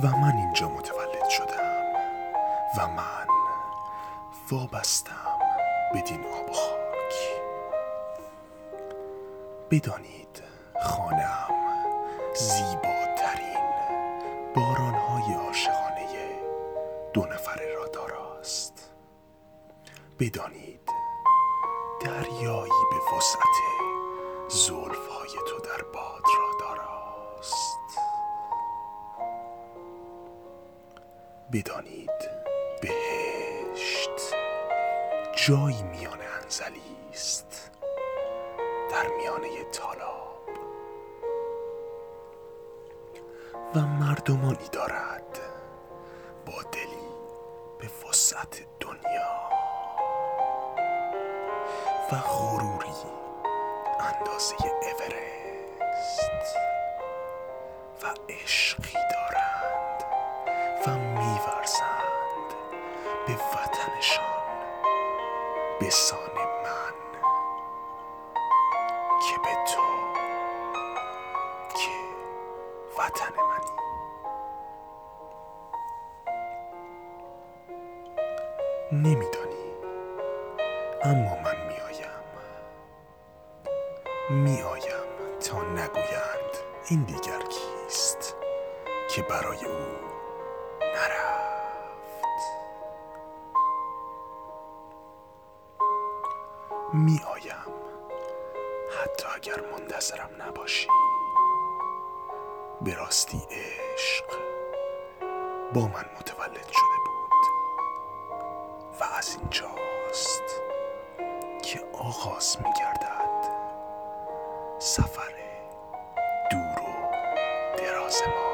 و من اینجا متولد شدم و من وابستم بدین آب و خاک. بدانید خانم زیباترین بارانهای عاشقانه دو نفره را داراست بدانید دریایی به وسعت زلفهای تو در باد را داراست بدانید بهشت جایی میان انزلی است در میانه تالاب. و مردمانی دارد با دلی به وسعت دنیا. و غروری اندازه اورست. و عشقی دارند و به وطنشان به سان من که به تو که وطن منی. نمیدانی اما من میآیم. میآیم تا نگویند این دیگر کیست که برای او میآیم. حتی اگر منتظرم نباشی. به راستی عشق با من متولد شده بود و از اینجاست که آغاز می گردد سفر دور و دراز ما.